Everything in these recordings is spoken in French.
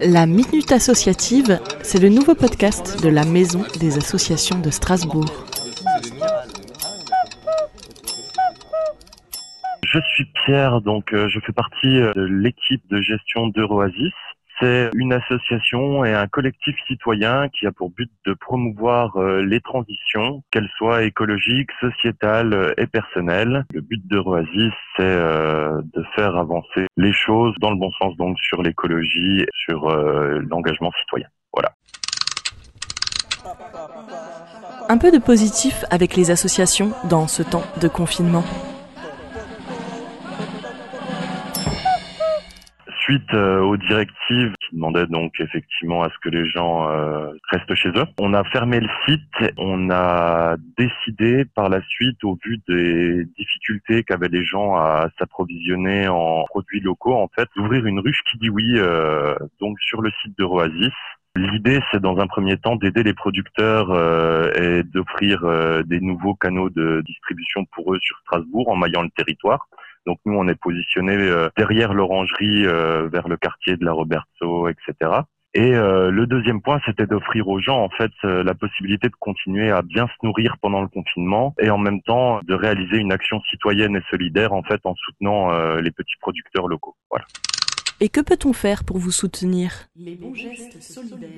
La Minute Associative, c'est le nouveau podcast de la Maison des Associations de Strasbourg. Je suis Pierre, donc euh, je fais partie euh, de l'équipe de gestion d'Euroasis. C'est une association et un collectif citoyen qui a pour but de promouvoir euh, les transitions, qu'elles soient écologiques, sociétales et personnelles. Le but d'Euroasis, c'est de faire avancer les choses dans le bon sens, donc sur l'écologie, sur l'engagement citoyen. Voilà. Un peu de positif avec les associations dans ce temps de confinement. Suite euh, aux directives qui demandaient donc effectivement à ce que les gens euh, restent chez eux, on a fermé le site. On a décidé par la suite, au vu des difficultés qu'avaient les gens à s'approvisionner en produits locaux, en fait, d'ouvrir une ruche qui dit oui euh, donc sur le site de Roasis. L'idée, c'est dans un premier temps d'aider les producteurs et d'offrir des nouveaux canaux de distribution pour eux sur Strasbourg en maillant le territoire. Donc nous, on est positionné euh, derrière l'orangerie, euh, vers le quartier de la Roberto, etc. Et euh, le deuxième point, c'était d'offrir aux gens en fait la possibilité de continuer à bien se nourrir pendant le confinement et en même temps de réaliser une action citoyenne et solidaire en fait en soutenant les petits producteurs locaux. Voilà. Et que peut-on faire pour vous soutenir? Les bons gestes solidaires.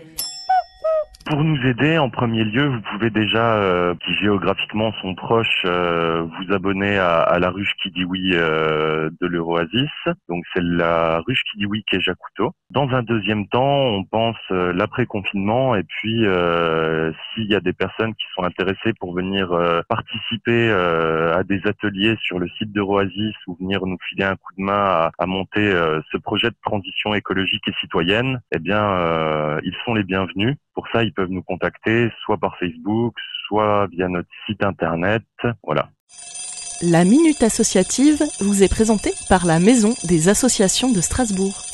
Pour nous aider, en premier lieu, vous pouvez déjà, euh, qui géographiquement sont proches, euh, vous abonner à, à, la ruche qui dit oui euh, de l'Euroasis. Donc c'est la ruche qui dit oui qui est Jacoutot. Dans un deuxième temps, on pense euh, l'après-confinement et puis s'il y a des personnes qui sont intéressées pour venir participer à des ateliers sur le site d'Euroasis ou venir nous filer un coup de main à, à monter ce projet de transition écologique et citoyenne, eh bien, ils sont les bienvenus. Pour ça, ils peuvent nous contacter soit par Facebook, soit via notre site internet. Voilà. La Minute Associative vous est présentée par la Maison des Associations de Strasbourg.